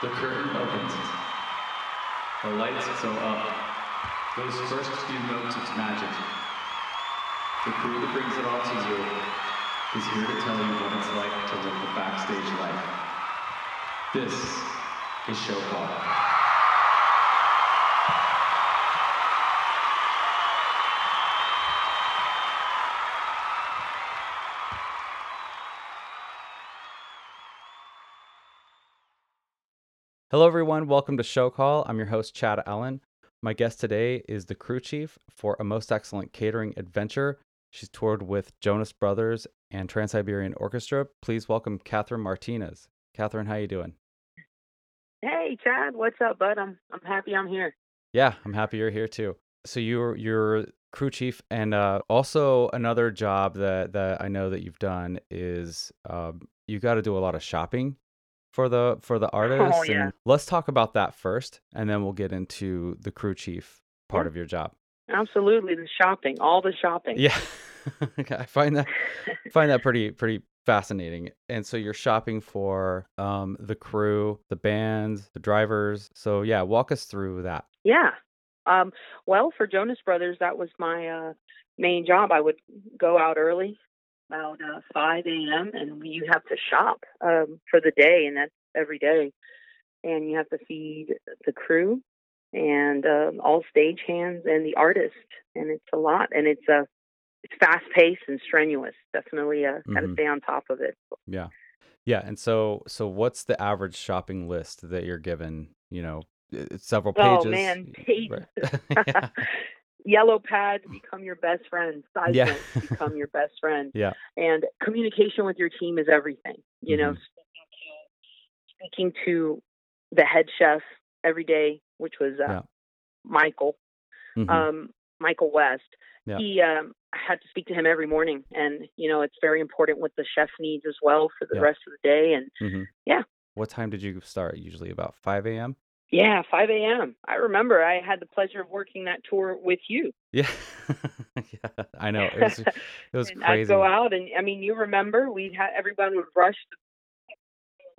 The curtain opens. The lights go up. Those first few notes of magic. The crew that brings it all to you is here to tell you what it's like to live the backstage life. This is Show. Hello, everyone. Welcome to Show Call. I'm your host, Chad Allen. My guest today is the crew chief for a most excellent catering adventure. She's toured with Jonas Brothers and Trans Siberian Orchestra. Please welcome Catherine Martinez. Catherine, how you doing? Hey, Chad. What's up, bud? I'm I'm happy I'm here. Yeah, I'm happy you're here too. So you're you're crew chief, and uh, also another job that that I know that you've done is um, you got to do a lot of shopping for the for the artists. Oh, yeah. And let's talk about that first, and then we'll get into the crew chief part Yeah. of your job. Absolutely, the shopping, all the shopping. Yeah, I find that find that pretty pretty fascinating. And so you're shopping for um, the crew, the bands, the drivers. So yeah, walk us through that. Yeah. Um, well, for Jonas Brothers, that was my uh, main job. I would go out early, about uh, 5 a.m., and you have to shop um, for the day, and that's every day. And you have to feed the crew and um, all stage hands and the artist, and it's a lot, and it's uh, it's fast paced and strenuous. Definitely, uh, got to stay on top of it. Yeah. Yeah, and so so what's the average shopping list that you're given, you know, several Oh pages? man, pages. Right. yeah. Yellow pads become your best friend. Size Yeah. become your best friend. Yeah. And communication with your team is everything. You know, Mhm. speaking to the head chef every day, which was uh, Yeah. Michael, Mhm. um, Michael West. Yeah. He, um, I had to speak to him every morning, and you know, it's very important what the chef needs as well for the Yeah. rest of the day. And Mhm. yeah. What time did you start? Usually about 5 a.m. yeah, 5 a.m. I remember I had the pleasure of working that tour with you. Yeah. yeah, I know. It was it was crazy. I'd go out, and I mean, you remember we had everyone would rush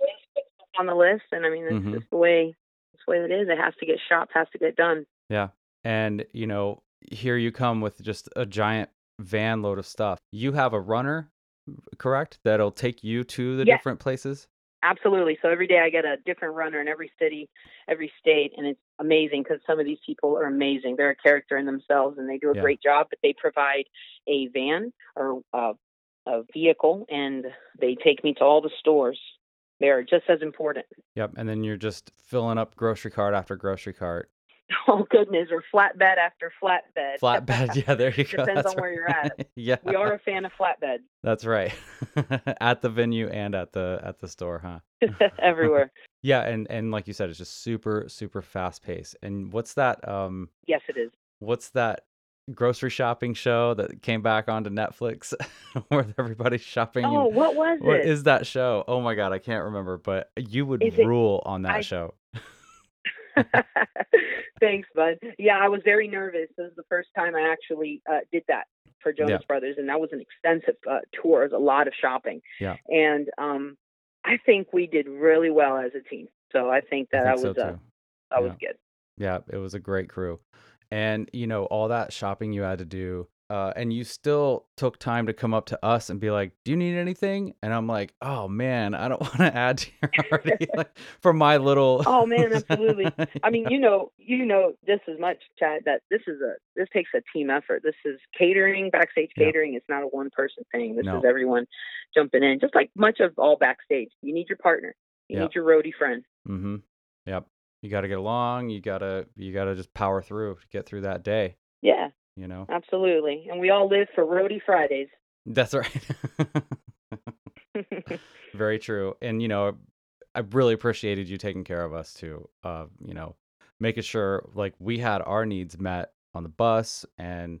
on the list, and I mean, it's Mhm. just the way it's the way it is. It has to get shopped, has to get done. Yeah. And, you know, here you come with just a giant van load of stuff. You have a runner, correct? That'll take you to the different places? Absolutely. So every day I get a different runner in every city, every state, and it's amazing because some of these people are amazing. They're a character in themselves, and they do a Yeah. great job. But they provide a van or uh, a vehicle, and they take me to all the stores. They're just as important. Yep. And then you're just filling up grocery cart after grocery cart. Oh goodness, or flatbed after flatbed. Flatbed. Yeah, there you go. Depends That's on where you're at. Yeah. we are a fan of flatbed That's right. at the venue and at the at the store, huh? everywhere. Yeah, and and like you said, it's just super super fast paced. And what's that um Yes, it is. what's that grocery shopping show that came back onto Netflix where everybody's shopping? Oh, what was what it? is that show? Oh my god, I can't remember, but you would it- rule on that I- show. Thanks, bud. Yeah, I was very nervous. This was the first time I actually uh, did that for Jonas Yeah. Brothers, and that was an extensive uh, tour. It was a lot of shopping. Yeah. And um, I think we did really well as a team. So I think that I I, was so uh. I was good. Yeah, it was a great crew. And you know, all that shopping you had to do, uh, and you still took time to come up to us and be like, "Do you need anything?" And I'm like, "Oh man, I don't want to add to your party like, for my little." Oh, man, absolutely. I mean, you know, you know just as much, Chad, that this is a this takes a team effort. This is catering, backstage Yeah. catering. It's not a one person thing. This No. is everyone jumping in, just like much of all backstage. You need your partner. You Yeah. need your roadie friend. Mm-hmm. Yep. You got to get along. You gotta you gotta just power through to get through that day. Yeah, You know. absolutely. And we all live for roadie Fridays. That's right. Very true. And you know, I really appreciated you taking care of us too. Uh, you know, making sure like we had our needs met on the bus and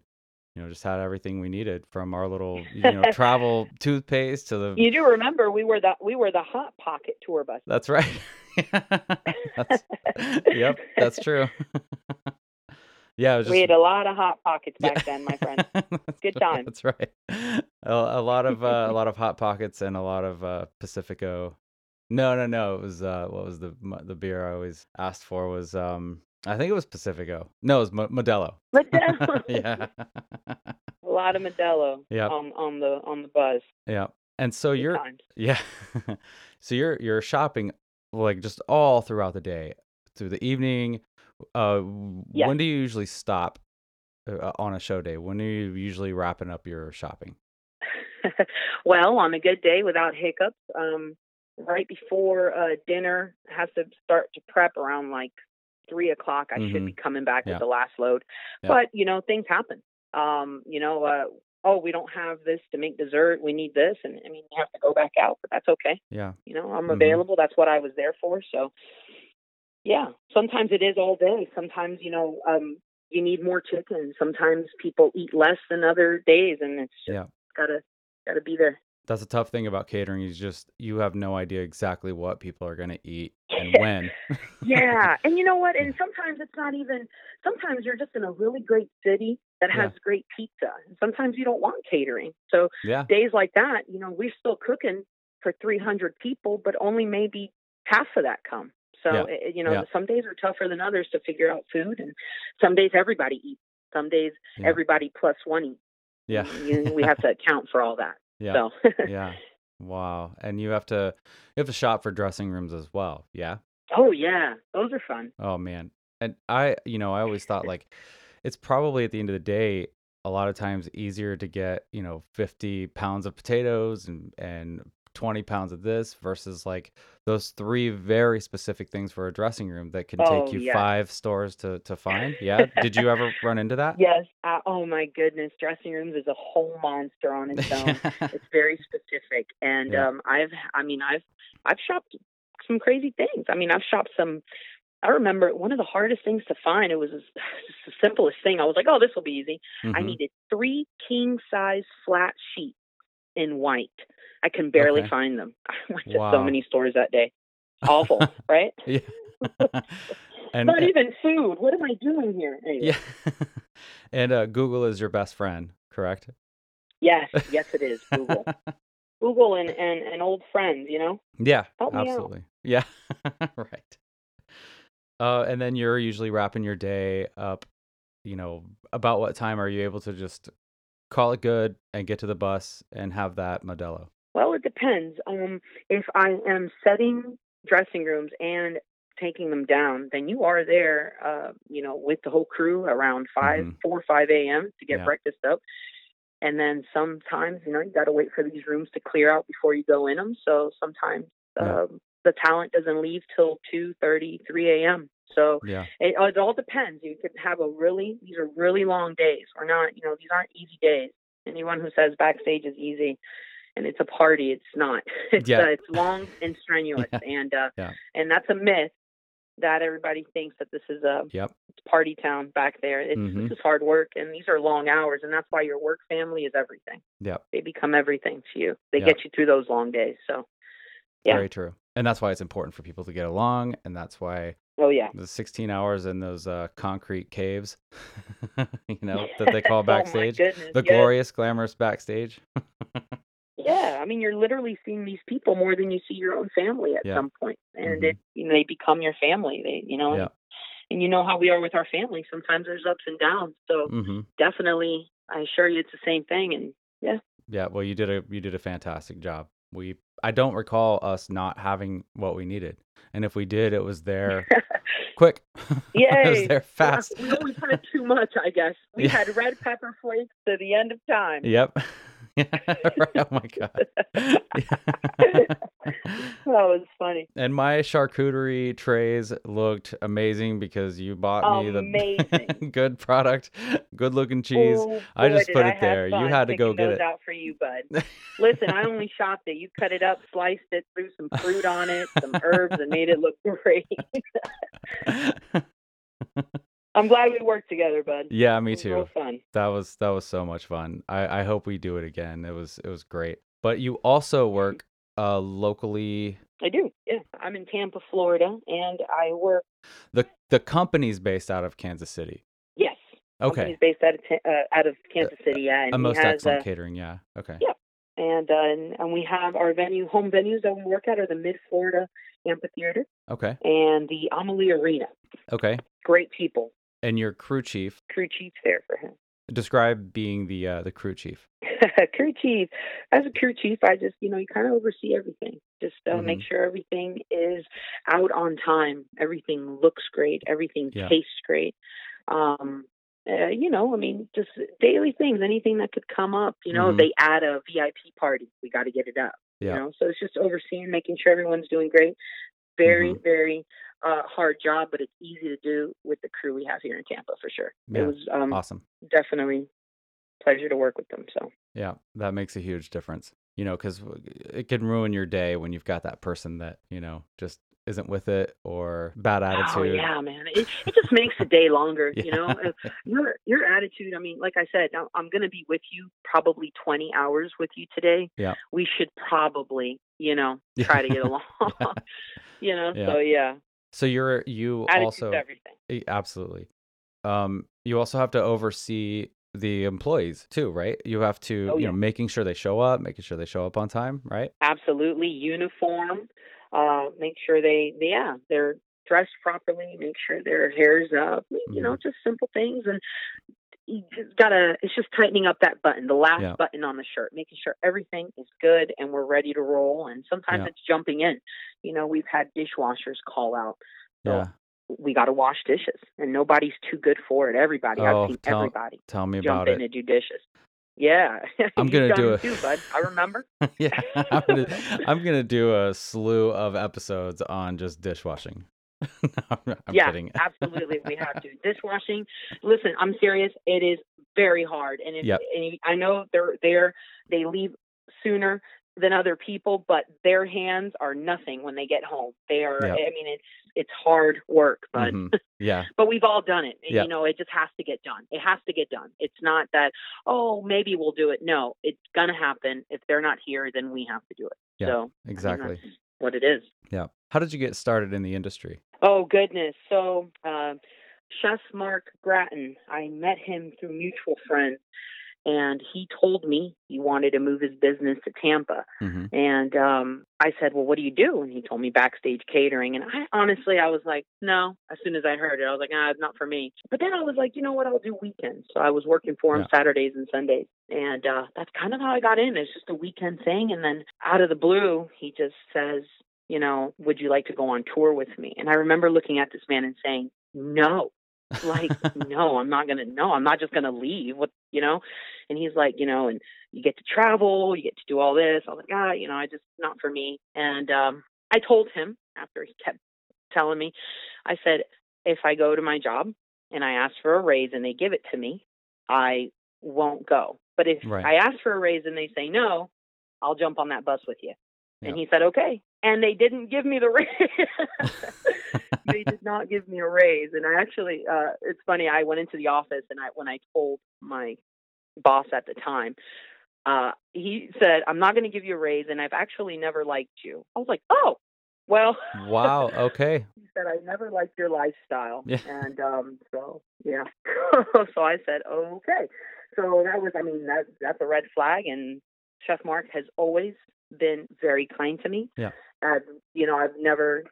you know, just had everything we needed from our little, you know, travel toothpaste to the you do remember we were the we were the hot pocket tour bus. That's right. that's, yep, that's true. Yeah, it was just we had a lot of hot pockets back then, my friend. Good time. That's right. A, a lot of uh, a lot of hot pockets and a lot of uh, Pacifico No, no, no. It was uh, what was the the beer I always asked for was um, I think it was Pacifico. No, it was Mo- Modelo. Modelo. yeah, a lot of Modelo Yep. on on the on the buzz. yeah. And so Good you're times. yeah, so you're you're shopping like just all throughout the day, through the evening. Uh, w- when do you usually stop uh, on a show day? When are you usually wrapping up your shopping? well, on a good day without hiccups, um, right before uh, dinner has to start to prep around like three o'clock. I should be coming back Mm-hmm. Yeah. with the last load, Yeah. but you know things happen. Um, you know, uh, oh, we don't have this to make dessert. We need this, and I mean, you have to go back out, but that's okay. Yeah, You know, I'm Mhm. available. That's what I was there for. So, yeah, sometimes it is all day. Sometimes, you know, um, you need more chicken. Sometimes people eat less than other days, and it's just Yeah. gotta gotta be there. that's a tough thing about catering. Is just you have no idea exactly what people are gonna eat and when. yeah, and you know what? And sometimes it's not even. Sometimes you're just in a really great city that has great pizza. And sometimes you don't want catering. So yeah, days like that, you know, we're still cooking for 300 people, but only maybe half of that come. So, Yeah. eh, you know, Yeah. some days are tougher than others to figure out food, and some days everybody eats. Some days Yeah. everybody plus one eats. yeah, You- we have to account for all that. yeah. So, yeah. Wow. And you have to you have to shop for dressing rooms as well. Yeah. oh yeah, those are fun. Oh man. And I, you know, I always thought like it's probably at the end of the day a lot of times easier to get, you know, 50 pounds of potatoes and and 20 pounds of this versus like those three very specific things for a dressing room that can Oh, take you yes. five stores to to find. Yeah. Did you ever run into that? Yes. Uh, oh my goodness, dressing rooms is a whole monster on its own. it's very specific and Yeah. um i've i mean i've i've shopped some crazy things i mean i've shopped some i remember one of the hardest things to find it was just the simplest thing i was like oh this will be easy i Mhm. needed three king size flat sheets in white i can barely Okay. find them i went to Wow. so many stores that day awful right yeah. and not even food what am i doing here Anyway, yeah. and uh, Google is your best friend, correct? yes yes it is google google and and and old friends you know Yeah, me out. absolutely. Yeah, right. Uh, and then you're usually wrapping your day up. You know, about what time are you able to just call it good and get to the bus and have that Modelo? Well, it depends. Um, if I am setting dressing rooms and taking them down, then you are there, uh, you know, with the whole crew around 5 Mhm. four, five a.m. to get Yeah. breakfast up. And then sometimes, you know, you got to wait for these rooms to clear out before you go in them. So sometimes Yeah. um, the talent doesn't leave till two thirty, three a.m. So Yeah, it, it all depends. You could have a really, these are really long days. Or not, you know, these aren't easy days. Anyone who says backstage is easy and it's a party, it's not. It's Yeah. uh, it's long and strenuous, Yeah. and uh, Yeah. and that's a myth that everybody thinks that this is a yep, party town back there. It's Mhm. this is hard work, and these are long hours, and that's why your work family is everything. yep. They become everything to you. They Yeah. get you through those long days. So, Yeah. Very true. And that's why it's important for people to get along, and that's why oh yeah. the 16 hours in those uh, concrete caves, you know, that they call Oh, backstage, goodness, the yes. glorious, glamorous backstage. Yeah, I mean, you're literally seeing these people more than you see your own family at Yeah. some point, and Mhm. it you know, they become your family. They, you know, Yeah. and you know how we are with our family. Sometimes there's ups and downs. So hmm definitely, I assure you, it's the same thing. And yeah, Yeah, well, you did a you did a fantastic job. We I don't recall us not having what we needed, and if we did, it was there quick. it was Yay. there fast. we always had too much. I guess we Yeah. had red pepper flakes to the end of time. Yep. Yeah, right. Oh my god. that was funny. and my charcuterie trays looked amazing because you bought me the good product, good looking cheese. Oh, I just put I it there. You had to go get it. out for you, bud. Listen, I only chopped it. You cut it up, sliced it, threw some fruit on it, some herbs, and made it look great. I'm glad we worked together, bud. yeah, me too. fun. That was that was so much fun. I I hope we do it again. It was it was great. But you also work uh locally I do. Yeah, I'm in Tampa, Florida, and I work. the the company's based out of Kansas City. Yes. Okay. He's based out of uh, out of Kansas City. Yeah, and A most has excellent uh, catering, yeah. Okay. Yeah. and uh, and, and we have our venue home venues that we work at are the Mid Florida Amphitheater Okay. and the Amalie Arena. Okay. Great people. And your crew chief. Crew chief's there for him. Describe being the uh, the crew chief. crew chief. As a crew chief, I just you know you kind of oversee everything. Just uh, make Mhm. sure everything is out on time. Everything looks great. Everything Yeah. tastes great. Um, uh, you know, I mean, just daily things. Anything that could come up. You know, Mhm. they add a VIP party, we got to get it up. Yeah. You know, so it's just overseeing, making sure everyone's doing great. Very, Mm-hmm. very uh, hard job, but it's easy to do with the crew we have here in Tampa for sure. Yeah. It was um, Awesome. definitely pleasure to work with them. So. Yeah, that makes a huge difference. You know, because it can ruin your day when you've got that person that you know just isn't with it or bad attitude. Oh yeah, man. It it just makes the day longer. You know, Uh, your your attitude. I mean, like I said, I'm going to be with you probably 20 hours with you today. Yeah. We should probably, you know, try to get along. Yeah. you know, Yeah. so yeah, So you're you attitude's also everything. Eh, absolutely. Um, you also have to oversee the employees too, right? You have to, Oh, you yeah. know, making sure they show up, making sure they show up on time, right? Absolutely uniform. Uh, make sure they, yeah, they're dressed properly. Make sure their hair's up. You know, Mm-hmm. just simple things and. You just gotta. It's just tightening up that button, the last Yeah. button on the shirt, making sure everything is good and we're ready to roll. And sometimes Yeah. it's jumping in. You know, we've had dishwashers call out. So Yeah. we got to wash dishes, and nobody's too good for it. Everybody, Oh, I've seen tell- everybody Tell me jump about in it. and do dishes. Yeah, I'm gonna do it. too, bud. I remember. yeah, I'm gonna, I'm gonna do a slew of episodes on just dishwashing. no, I'm, yeah, kidding. absolutely. We have to dishwashing. Listen, I'm serious. It is very hard, and, if, Yep. and I know they're there. They leave sooner than other people, but their hands are nothing when they get home. They are. Yep. I mean, it's it's hard work, but Mhm. Yeah, but we've all done it. Yep. You know, it just has to get done. It has to get done. It's not that oh maybe we'll do it. No, it's gonna happen. If they're not here, then we have to do it. Yeah, So I mean, exactly. What it is. Yeah. How did you get started in the industry? Oh goodness. So uh, Chef Mark Grattan, I met him through mutual friends, and he told me he wanted to move his business to Tampa. hmm And um, I said, "Well, what do you do?" And he told me backstage catering. And I honestly, I was like, "No." As soon as I heard it, I was like, "Ah, it's not for me." But then I was like, "You know what? I'll do weekends." So I was working for him Yeah. Saturdays and Sundays, and uh, that's kind of how I got in. It's just a weekend thing, and then out of the blue, he just says, "You know, would you like to go on tour with me?" And I remember looking at this man and saying, "No." Like no i'm not gonna no i'm not just gonna leave what you know? And he's like you know and you get to travel you get to do all this i was like ah you know i just not for me. And um i told him after he kept telling me i said if i go to my job and i ask for a raise and they give it to me i won't go. But if Right. i ask for a raise and they say no i'll jump on that bus with you. And he said okay. And they didn't give me the raise they did not give me a raise and i actually uh it's funny i went into the office and i when i told my boss at the time uh he said i'm not going to give you a raise and i've actually never liked you i was like oh well wow. Okay. he said i never liked your lifestyle Yeah. and um so yeah so i said okay so that was i mean that that's a red flag and chef mark has always been very kind to me Yeah. and you know i've never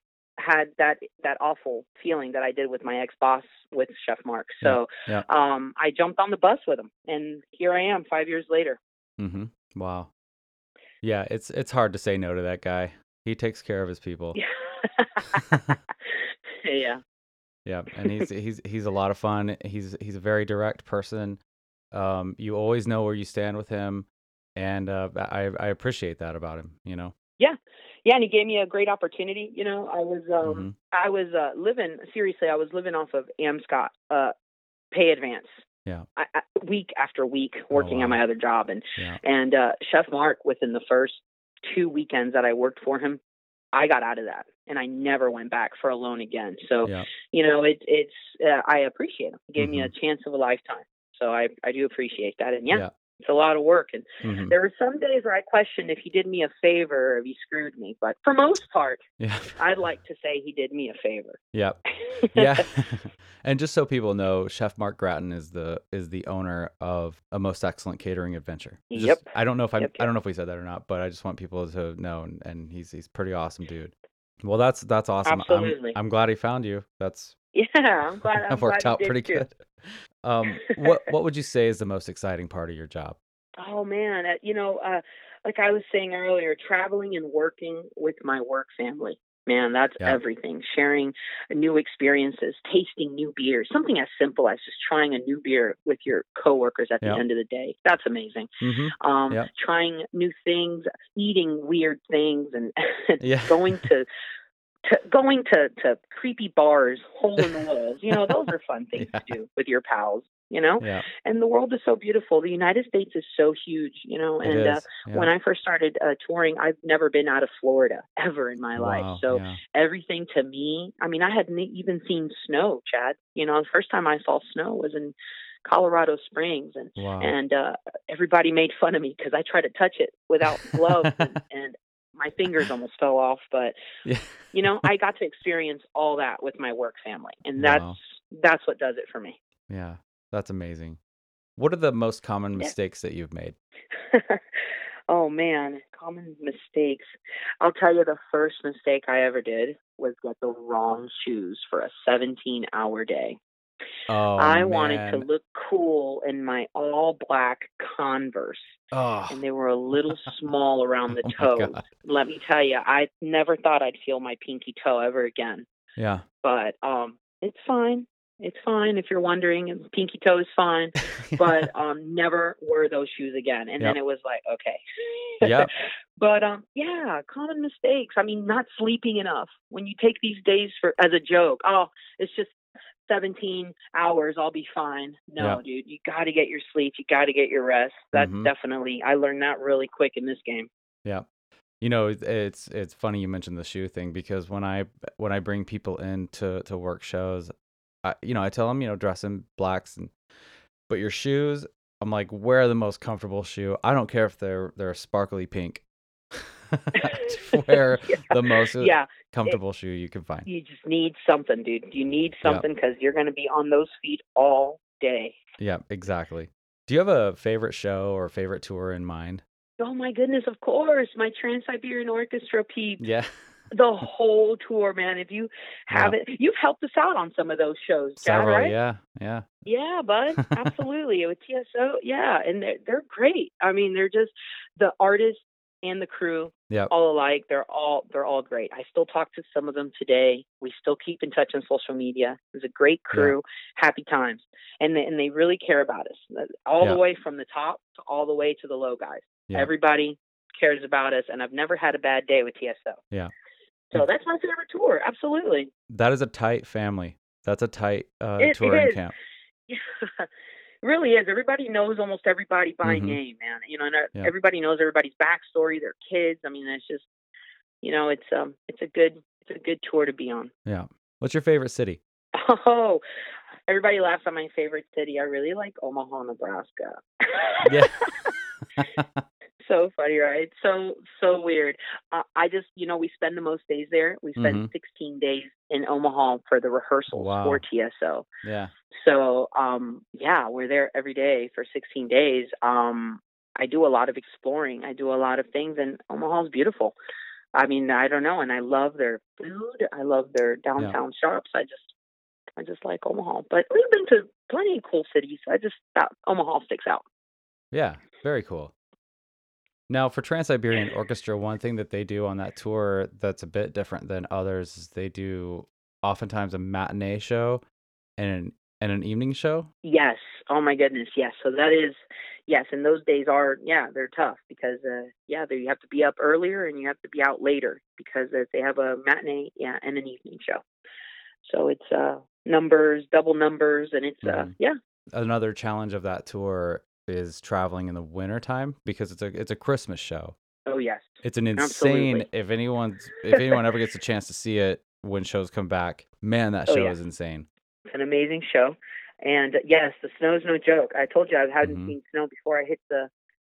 had that that awful feeling that i did with my ex boss with chef mark so Yeah. um i jumped on the bus with him and here i am five years later Mm-hmm. Wow. Yeah, it's it's hard to say no to that guy. He takes care of his people. yeah Yeah, and he's he's he's a lot of fun. He's he's a very direct person. Um, you always know where you stand with him, and uh, I I appreciate that about him. You know. Yeah and he gave me a great opportunity you know i was um Mhm. i was uh living seriously i was living off of amscot uh pay advance Yeah. I, I, week after week working wow. on my other job and Yeah. and uh chef mark within the first two weekends that i worked for him i got out of that and i never went back for a loan again so Yeah. you know it, it's uh, i appreciate him he gave me a chance of a lifetime so i i do appreciate that and yeah, Yeah. It's a lot of work. And Mhm. there were some days where I questioned if he did me a favor or if he screwed me. But for most part, Yeah. I'd like to say he did me a favor. Yep. Yeah. and just so people know, Chef Mark Grattan is the is the owner of a most excellent catering adventure. Just- Yep. I don't know if I Yep, I don't know if we said that or not, but I just want people to know and, and he's he's pretty awesome dude. Well, that's that's awesome. Absolutely. I'm I'm glad he found you. That's yeah, I'm glad. I'm that worked glad out pretty too. good. Um what what would you say is the most exciting part of your job? Oh man, uh, you know, uh, like I was saying earlier, traveling and working with my work family. Man, that's Yeah. everything. Sharing new experiences, tasting new beers, something as simple as just trying a new beer with your coworkers at Yeah. the end of the day. That's amazing. Mhm. Um, Yeah. Trying new things, eating weird things, and Yeah. going to. To, going to, to creepy bars, hole in the walls, you know, those are fun things Yeah. to do with your pals, you know? Yeah. and the world is so beautiful. The United States is so huge, you know. And uh. Yeah. when I first started uh, touring, I've never been out of Florida ever in my Wow, life. So everything to me, I mean, I hadn't even seen snow, Chad. You know, the first time I saw snow was in Colorado Springs, and Wow. and uh, everybody made fun of me because I tried to touch it without gloves, and, and my fingers almost fell off. But yeah. you know, I got to experience all that with my work family, and that's Wow. that's what does it for me. Yeah. That's amazing. What are the most common Yeah. mistakes that you've made? oh man, common mistakes. I'll tell you the first mistake I ever did was get the wrong shoes for a 17 hour day. Oh I wanted to look cool in my all black Converse, Oh, and they were a little small around the oh toes. Let me tell you, I never thought I'd feel my pinky toe ever again. Yeah. But um, it's fine. It's fine if you're wondering. Pinky toe is fine but um never wear those shoes again and then it was like okay Yep. but um yeah common mistakes i mean not sleeping enough when you take these days for as a joke oh it's just 17 hours i'll be fine no Yep. dude you got to get your sleep you got to get your rest that's Mhm. definitely i learned that really quick in this game Yeah. You know, it's it's funny you mentioned the shoe thing because when I when I bring people in to to work shows, I, you know, I tell them, you know, dress in blacks and but your shoes, I'm like, wear the most comfortable shoe. I don't care if they're they're sparkly pink. wear yeah. the most yeah comfortable shoe you can find. you just need something dude you need something because you're going to be on those feet all day Yeah, exactly. Do you have a favorite show or favorite tour in mind? Oh my goodness, of course. My Trans Siberian Orchestra peep. Yeah. The whole tour, man. If you haven't you've helped us out on some of those shows, Several, right? yeah. Yeah. Yeah, bud. Absolutely. With TSO, yeah. And they're they're great. I mean, they're just the artists and the crew Yep. all alike. They're all they're all great. I still talk to some of them today. We still keep in touch on social media. It's a great crew, happy times, and they, and they really care about us, uh, all Yeah. the way from the top to all the way to the low guys. Yeah. Everybody cares about us, and I've never had a bad day with TSO. Yeah. So that's my favorite tour. Absolutely. That is a tight family. That's a tight uh, It- touring camp. really is. Everybody knows almost everybody by Mhm. name, man. You know, and uh, Yeah. everybody knows everybody's backstory, their kids. I mean, it's just, you know, it's um, it's a good, it's a good tour to be on. Yeah. What's your favorite city? Oh, everybody laughs at my favorite city. I really like Omaha, Nebraska. Yeah. so funny, right? So so weird. Uh, I just, you know, we spend the most days there. We spend Mhm. 16 days in Omaha for the rehearsals Wow. for TSO. yeah. So, um, yeah, we're there every day for 16 days. Um, I do a lot of exploring. I do a lot of things, and Omaha's beautiful. I mean, I don't know, and I love their food. I love their downtown shops. I just, I just like Omaha. But we've been to plenty of cool cities. I just thought Omaha sticks out. Yeah. Very cool. Now, for Trans Siberian Orchestra, one thing that they do on that tour that's a bit different than others is they do oftentimes a matinee show and an, and an evening show. Yes. Oh my goodness. Yes. So that is yes. And those days are yeah they're tough because uh, yeah you have to be up earlier and you have to be out later because uh, they have a matinee yeah and an evening show. So it's uh numbers, double numbers, and it's uh Mhm. yeah Another challenge of that tour is traveling in the wintertime because it's a it's a Christmas show. oh yes It's an insane Absolutely. if anyone's if anyone ever gets a chance to see it when shows come back, man, that Oh, show yeah. is insane. it's an amazing show. And yes, the snow's no joke. I told you I hadn't Mhm. seen snow before I hit the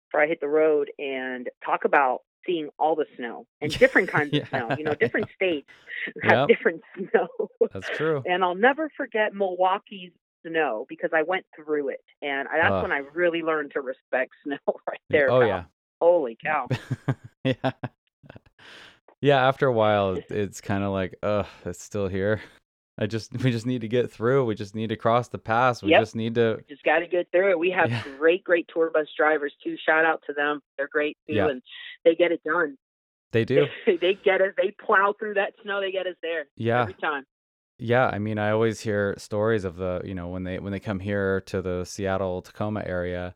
before I hit the road. And talk about seeing all the snow and different kinds of snow. You know, different states have Yep. different snow. That's true. and I'll never forget Milwaukee's snow because I went through it, and that's Ugh. when I really learned to respect snow. Right there. oh pal. yeah. Holy cow! yeah. Yeah, after a while it's kind of like, ugh, it's still here. I just we just need to get through. We just need to cross the pass. We Yep. just need to Just got to get through it. We have Yeah. great, great tour bus drivers too. Shout out to them. They're great too, Yeah. and they get it done. they do. they get us. They plow through that snow. They get us there Yeah. every time. Yeah, I mean, I always hear stories of the, you know, when they when they come here to the Seattle Tacoma area,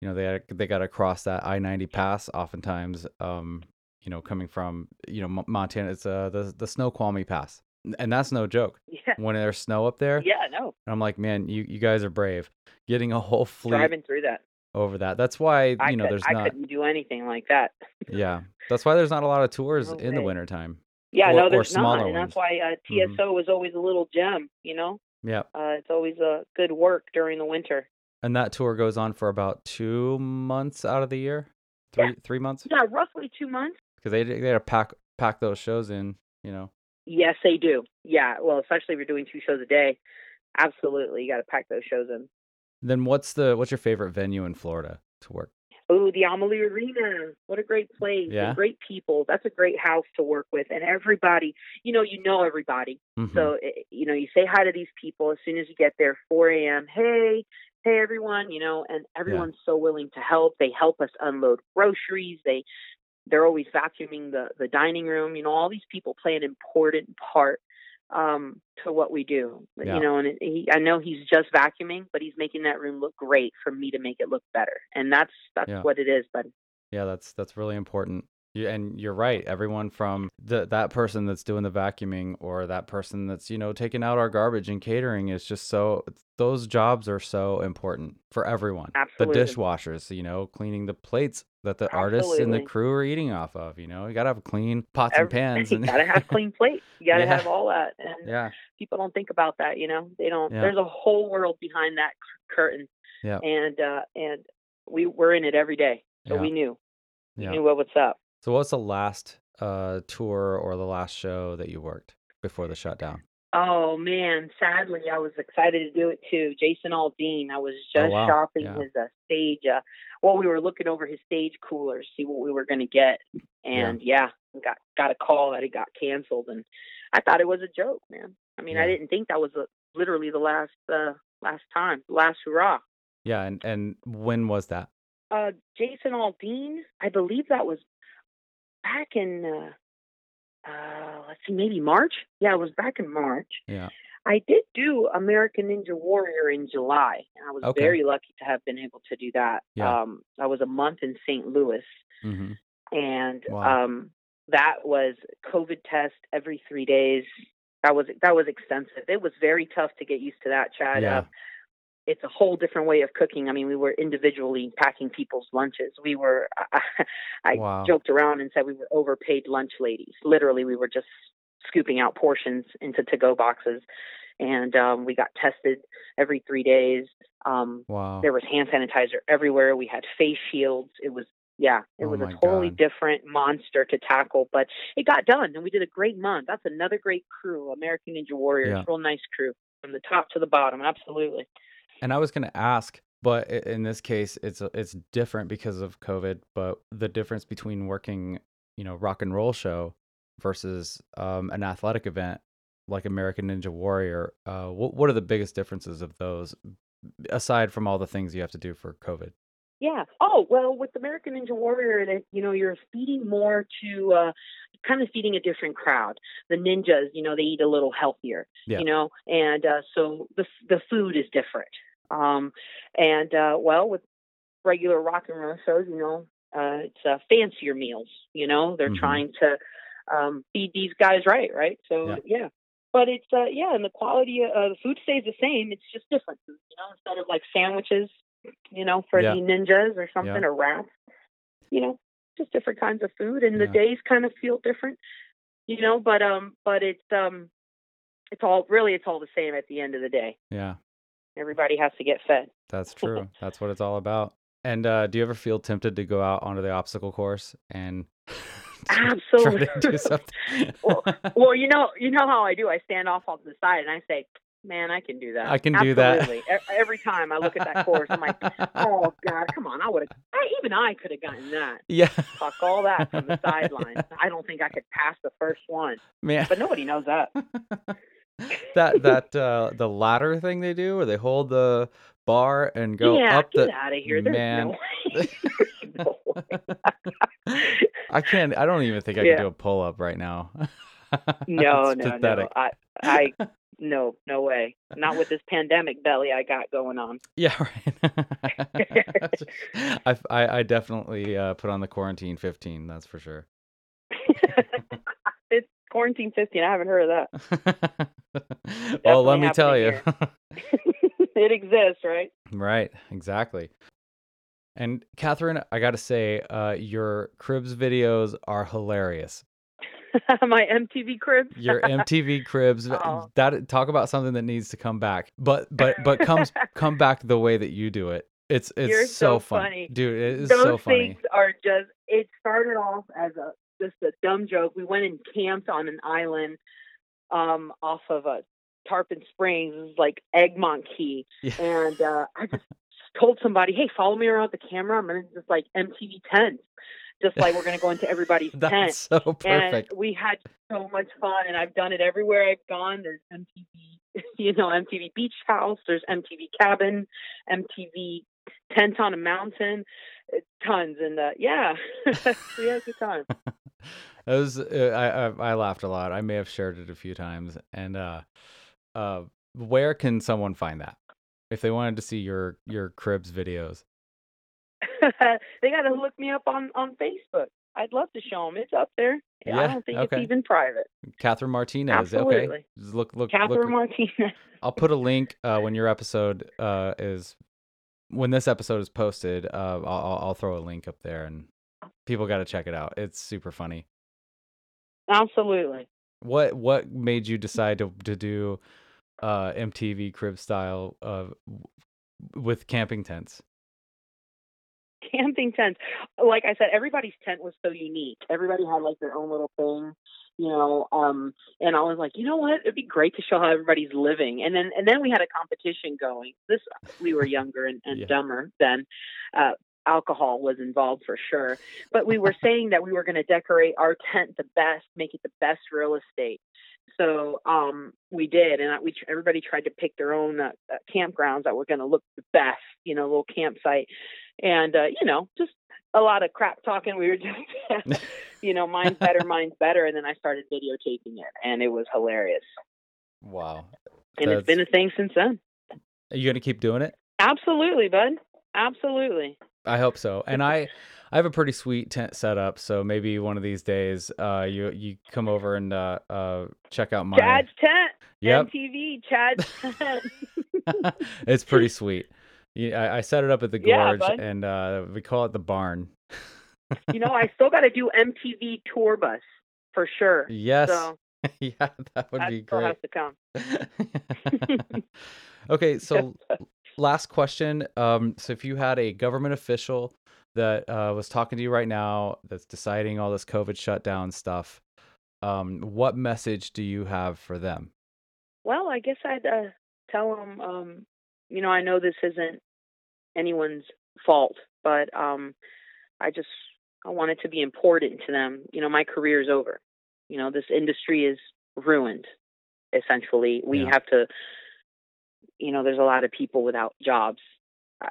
you know, they they got to cross that I-90 pass oftentimes um, you know, coming from, you know, Mo- Montana, it's uh the the Snoqualmie Pass. And that's no joke. Yeah, When there's snow up there, yeah. No, I'm like, man, you you guys are brave. Getting a whole fleet driving through that. over that. That's why, I you know, could, there's I not couldn't do anything like that. Yeah. That's why there's not a lot of tours No in the way. wintertime. Yeah, Or- no, there's not, and that's why uh. TSO is always a little gem. You know, Yeah. uh, it's always a good work during the winter. And that tour goes on for about 2 months out of the year. 3 Yeah. 3 months? Yeah, roughly two months. because they they gotta pack pack those shows in, you know. Yes, they do. Yeah, well, especially if you're doing two shows a day. Absolutely, you got to pack those shows in. Then what's the what's your favorite venue in Florida to work? Oh, the Amalie Arena. What a great place. Yeah. Great people. That's a great house to work with. And everybody, you know, you know everybody. Mhm. So, eh, you know, you say hi to these people as soon as you get there, 4 a.m. Hey, hey, everyone, you know, and everyone's so willing to help. They help us unload groceries. They, they're always vacuuming the, the dining room. You know, all these people play an important part um, to what we do. Yeah. You know, and he, I know he's just vacuuming, but he's making that room look great for me to make it look better. And that's that's Yeah. what it is. But yeah, that's that's really important. You, and you're right. Everyone from the that person that's doing the vacuuming or that person that's you know taking out our garbage and catering is just so those jobs are so important for everyone. Absolutely. The dishwashers, you know, cleaning the plates that the artists and the crew are eating off of. You know, you gotta have clean pots and Every- pans. you And gotta have clean plates. You gotta Yeah. have all that. And yeah, people don't think about that. You know, they don't. Yeah. There's a whole world behind that curtain. Yeah. And uh, and we we're in it every day, so Yeah. we knew we yeah. knew what what's up. So what's the last uh tour or the last show that you worked before the shutdown? Oh man, sadly, I was excited to do it too. Jason Aldean, I was just Oh, wow. shopping Yeah. his uh, stage. Uh, well, we were looking over his stage coolers, see what we were going to get, and yeah. got got a call that it got canceled, and I thought it was a joke, man. I mean, I didn't think that was uh literally the last uh, last time, last hurrah. Yeah, and and when was that? Uh, Jason Aldean, I believe that was back in. Uh, uh, let's see, maybe March. Yeah, it was back in March. Yeah. I did do American Ninja Warrior in July, and I was Okay. very lucky to have been able to do that. Yeah. Um, I was a month in St. Louis, Mhm. and Wow. um, that was COVID test every three days. That was that was extensive. It was very tough to get used to that, Chad. Yeah. Uh, it's a whole different way of cooking. I mean, we were individually packing people's lunches. We were, I, Wow. joked around and said we were overpaid lunch ladies. Literally, we were just scooping out portions into to-go boxes, and um, we got tested every three days. Um, Wow. there was hand sanitizer everywhere. We had face shields. It was yeah, it Oh was a totally God. different monster to tackle, but it got done, and we did a great month. That's another great crew, American Ninja Warriors, Yeah. real nice crew from the top to the bottom. Absolutely. And I was going to ask, but in this case, it's it's different because of COVID. But the difference between working, you know, rock and roll show versus um, an athletic event like American Ninja Warrior, uh, what what are the biggest differences of those, aside from all the things you have to do for COVID? Yeah. Oh well, with American Ninja Warrior, you know, you're feeding more to uh, kind of feeding a different crowd. The ninjas, you know, they eat a little healthier. Yeah. You know, and uh, so the the food is different. Um, and uh, well, with regular rock and roll shows, you know, uh, it's uh, fancier meals. You know, they're Mhm. trying to um, feed these guys right, right? So Yeah. yeah. But it's uh, yeah, and the quality of uh, the food stays the same. It's just different. You know, instead of like sandwiches, you know, for Yeah. the ninjas or something Yeah. or wraps, you know, just different kinds of food, and the days kind of feel different. You know, but um, but it's um, it's all really it's all the same at the end of the day. Yeah. Everybody has to get fed. That's true. That's what it's all about. And uh, do you ever feel tempted to go out onto the obstacle course and Absolutely. to do something? well, well, you know, you know how I do. I stand off on the side and I say, "Man, I can do that. I can do that." Every time I look at that course, I'm like, "Oh God, come on! I would have. Even I could have gotten that. yeah, Fuck all that from the sideline. I don't think I could pass the first one, man. but nobody knows that. that that uh, the ladder thing they do, where they hold the bar and go yeah, up get the. out of here. There's man. no way. There's no way. I can't. I don't even think I Yeah. can do a pull up right now. no, no, pathetic. no. I, I, no, no way. Not with this pandemic belly I got going on. Yeah, right. I, I I definitely uh, put on the quarantine 15. That's for sure. it's quarantine 15. I haven't heard of that. well, let me tell you. it exists, right? right, exactly. And Catherine, I got to say, uh, your cribs videos are hilarious. My MTV cribs. Your MTV cribs, Oh. that talk about something that needs to come back, but but but comes come back the way that you do it. It's it's You're so, so fun, funny. dude. It is Those so funny. things are just. It started off as a just a dumb joke. We went and camped on an island um, off of a Tarpon Springs, is like Egmont Key, Yeah. and uh, I just told somebody, "Hey, follow me around with the camera. I'm gonna just like MTV tents, just like we're gonna go into everybody's tent." That's so perfect. And we had so much fun, and I've done it everywhere I've gone. There's MTV, you know, MTV Beach House. There's MTV Cabin, MTV Tent on a Mountain, uh, tons. And uh, yeah, we had a good time. It was uh, I, I I laughed a lot. I may have shared it a few times. And uh, uh, where can someone find that if they wanted to see your your cribs videos? they got to look me up on on Facebook. I'd love to show them. It's up there. I Yeah, don't think okay. it's even private. Catherine Martinez. Okay, Absolutely. Just look look Catherine look. Martinez. I'll put a link uh, when your episode uh, is when this episode is posted. Uh, I'll I'll I'll throw a link up there, and people got to check it out. It's super funny. Absolutely. What what made you decide to to do uh, MTV crib style uh, with camping tents? camping tents. Like I said, everybody's tent was so unique. Everybody had like their own little thing, you know. Um, and I was like, you know what? It'd be great to show how everybody's living. And then and then we had a competition going. This we were younger and, and Yeah. dumber then. Uh, alcohol was involved for sure. But we were saying that we were going to decorate our tent the best, make it the best real estate. So um, we did, and we everybody tried to pick their own uh, uh, campgrounds that were going to look the best, you know, little campsite, and uh, you know, just a lot of crap talking. We were just, you know, mine's better, mine's better, and then I started videotaping it, and it was hilarious, Wow. and That's- it's been a thing since then. Are you gonna keep doing it? Absolutely, bud. Absolutely. I hope so. And I I have a pretty sweet tent set up, so maybe one of these days uh you you come over and uh uh check out my Chad's tent. Yep. MTV. Chad's tent. it's pretty sweet. Yeah, I, I set it up at the gorge bud. and uh we call it the barn. you know, I still got to do MTV tour bus for sure. Yes. So yeah, that would that be still great. has to come. okay, so last question. Um, so if you had a government official that uh, was talking to you right now, that's deciding all this COVID shutdown stuff, um, what message do you have for them? Well, I guess I'd uh, tell them, um, you know, I know this isn't anyone's fault, but um, I just I want it to be important to them. You know, my career is over. You know, this industry is ruined. Essentially, we Yeah. have to. You know, there's a lot of people without jobs.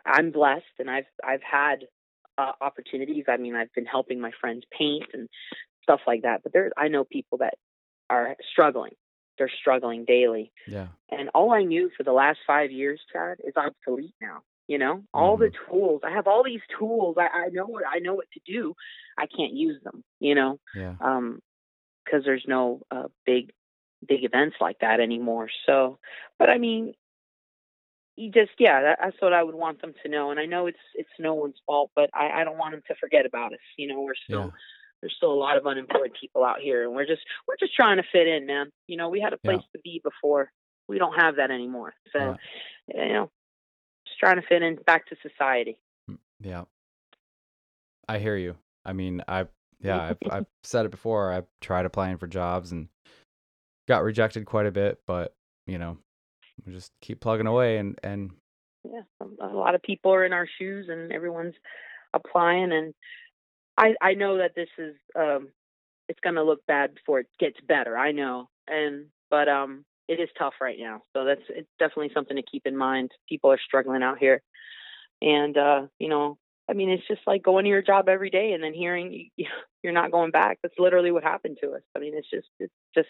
I'm blessed, and I've I've had uh, opportunities. I mean, I've been helping my friends paint and stuff like that. But there, I know people that are struggling. They're struggling daily. Yeah. And all I knew for the last five years, Chad, is obsolete now. You know, all the tools. I have all these tools. I, I know what I know what to do. I can't use them. You know, Yeah. um, because there's no uh, big, big events like that anymore. So, but I mean, you just yeah, that, that's what I would want them to know. And I know it's it's no one's fault, but I, I don't want them to forget about us. You know, we're still Yeah. there's still a lot of unemployed people out here, and we're just we're just trying to fit in, man. You know, we had a Yeah. place to be before we don't have that anymore. So, Yeah. you know, just trying to fit in back to society. Mm, yeah. I hear you. I mean, I yeah, I've, I've said it before. I've tried applying for jobs and got rejected quite a bit, but you know, just keep plugging away and and yeah, a lot of people are in our shoes and everyone's applying and I I know that this is um it's going to look bad before it gets better. I know. And but um it is tough right now. So that's it's definitely something to keep in mind. People are struggling out here. And uh, you know, I mean, it's just like going to your job every day and then hearing you, you're not going back. That's literally what happened to us. I mean, it's just it's just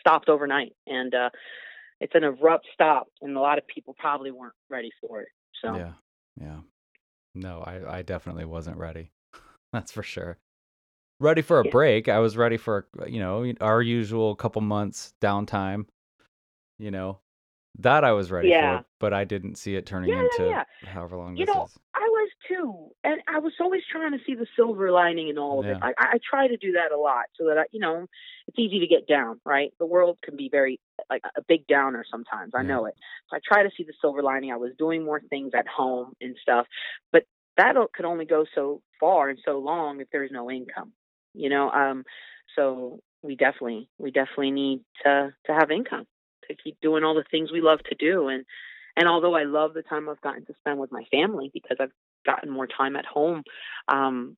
stopped overnight and uh it's an abrupt stop and a lot of people probably weren't ready for it. So yeah, yeah. No, I I definitely wasn't ready. That's for sure. Ready for a Yeah. break. I was ready for you know our usual couple months downtime. You know, that I was ready Yeah. for, but I didn't see it turning Yeah, into however long You this know, is. I was too, and I was always trying to see the silver lining in all of it. I, I try to do that a lot, so that I, you know, it's easy to get down. Right, the world can be very like a big downer sometimes. I Yeah. know it. So I try to see the silver lining. I was doing more things at home and stuff, but that could only go so far and so long if there's no income. You know, um, so we definitely we definitely need to to have income to keep doing all the things we love to do and and although I love the time I've gotten to spend with my family because I've gotten more time at home, um,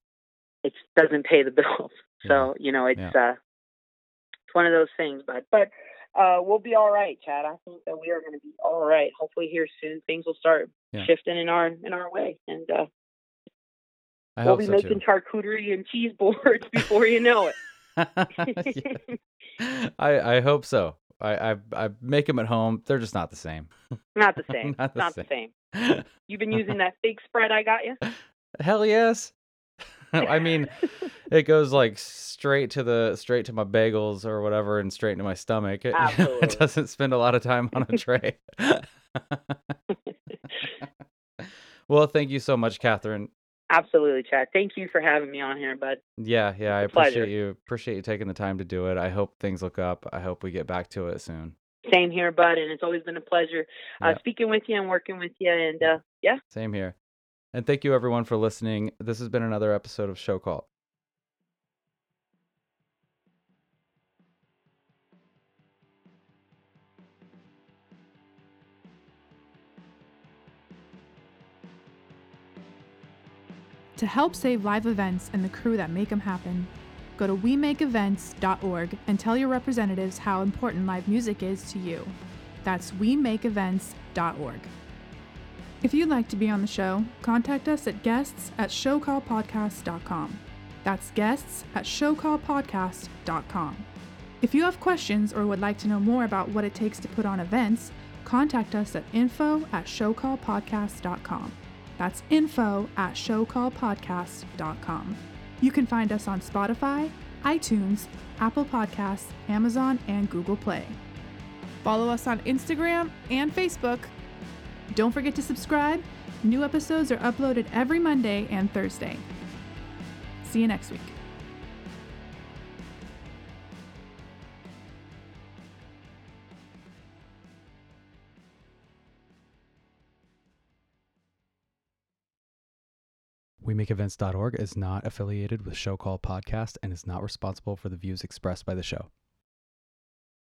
it doesn't pay the bills. So you know, it's uh, it's one of those things. But but uh, we'll be all right, Chad. I think that we are going to be all right. Hopefully, here soon things will start Yeah. shifting in our in our way, and uh, I we'll be so making too. charcuterie and cheese boards before you know it. I I hope so. I I I make them at home. They're just not the same. Not the same. Not the Not the same. You've been using that fake spread I got you. Hell yes. I mean, it goes like straight to the straight to my bagels or whatever, and straight into my stomach. It, it doesn't spend a lot of time on a tray. well, thank you so much, Catherine. Absolutely, Chad. Thank you for having me on here, bud. Yeah, yeah, I It's a pleasure. appreciate you appreciate you taking the time to do it. I hope things look up. I hope we get back to it soon. Same here, bud, and it's always been a pleasure uh, Yeah. speaking with you and working with you. And uh, yeah, Same here. And thank you everyone for listening. This has been another episode of Show Call. To help save live events and the crew that make them happen, go to WeMakeEvents.org and tell your representatives how important live music is to you. That's WeMakeEvents.org. If you'd like to be on the show, contact us at guests at showcallpodcast.com. That's guests at showcallpodcast.com. If you have questions or would like to know more about what it takes to put on events, contact us at info at showcallpodcast.com. That's info at showcallpodcast.com. You can find us on Spotify, iTunes, Apple Podcasts, Amazon, and Google Play. Follow us on Instagram and Facebook. Don't forget to subscribe. New episodes are uploaded every Monday and Thursday. See you next week. WeMakeEvents.org is not affiliated with Show Call Podcast and is not responsible for the views expressed by the show.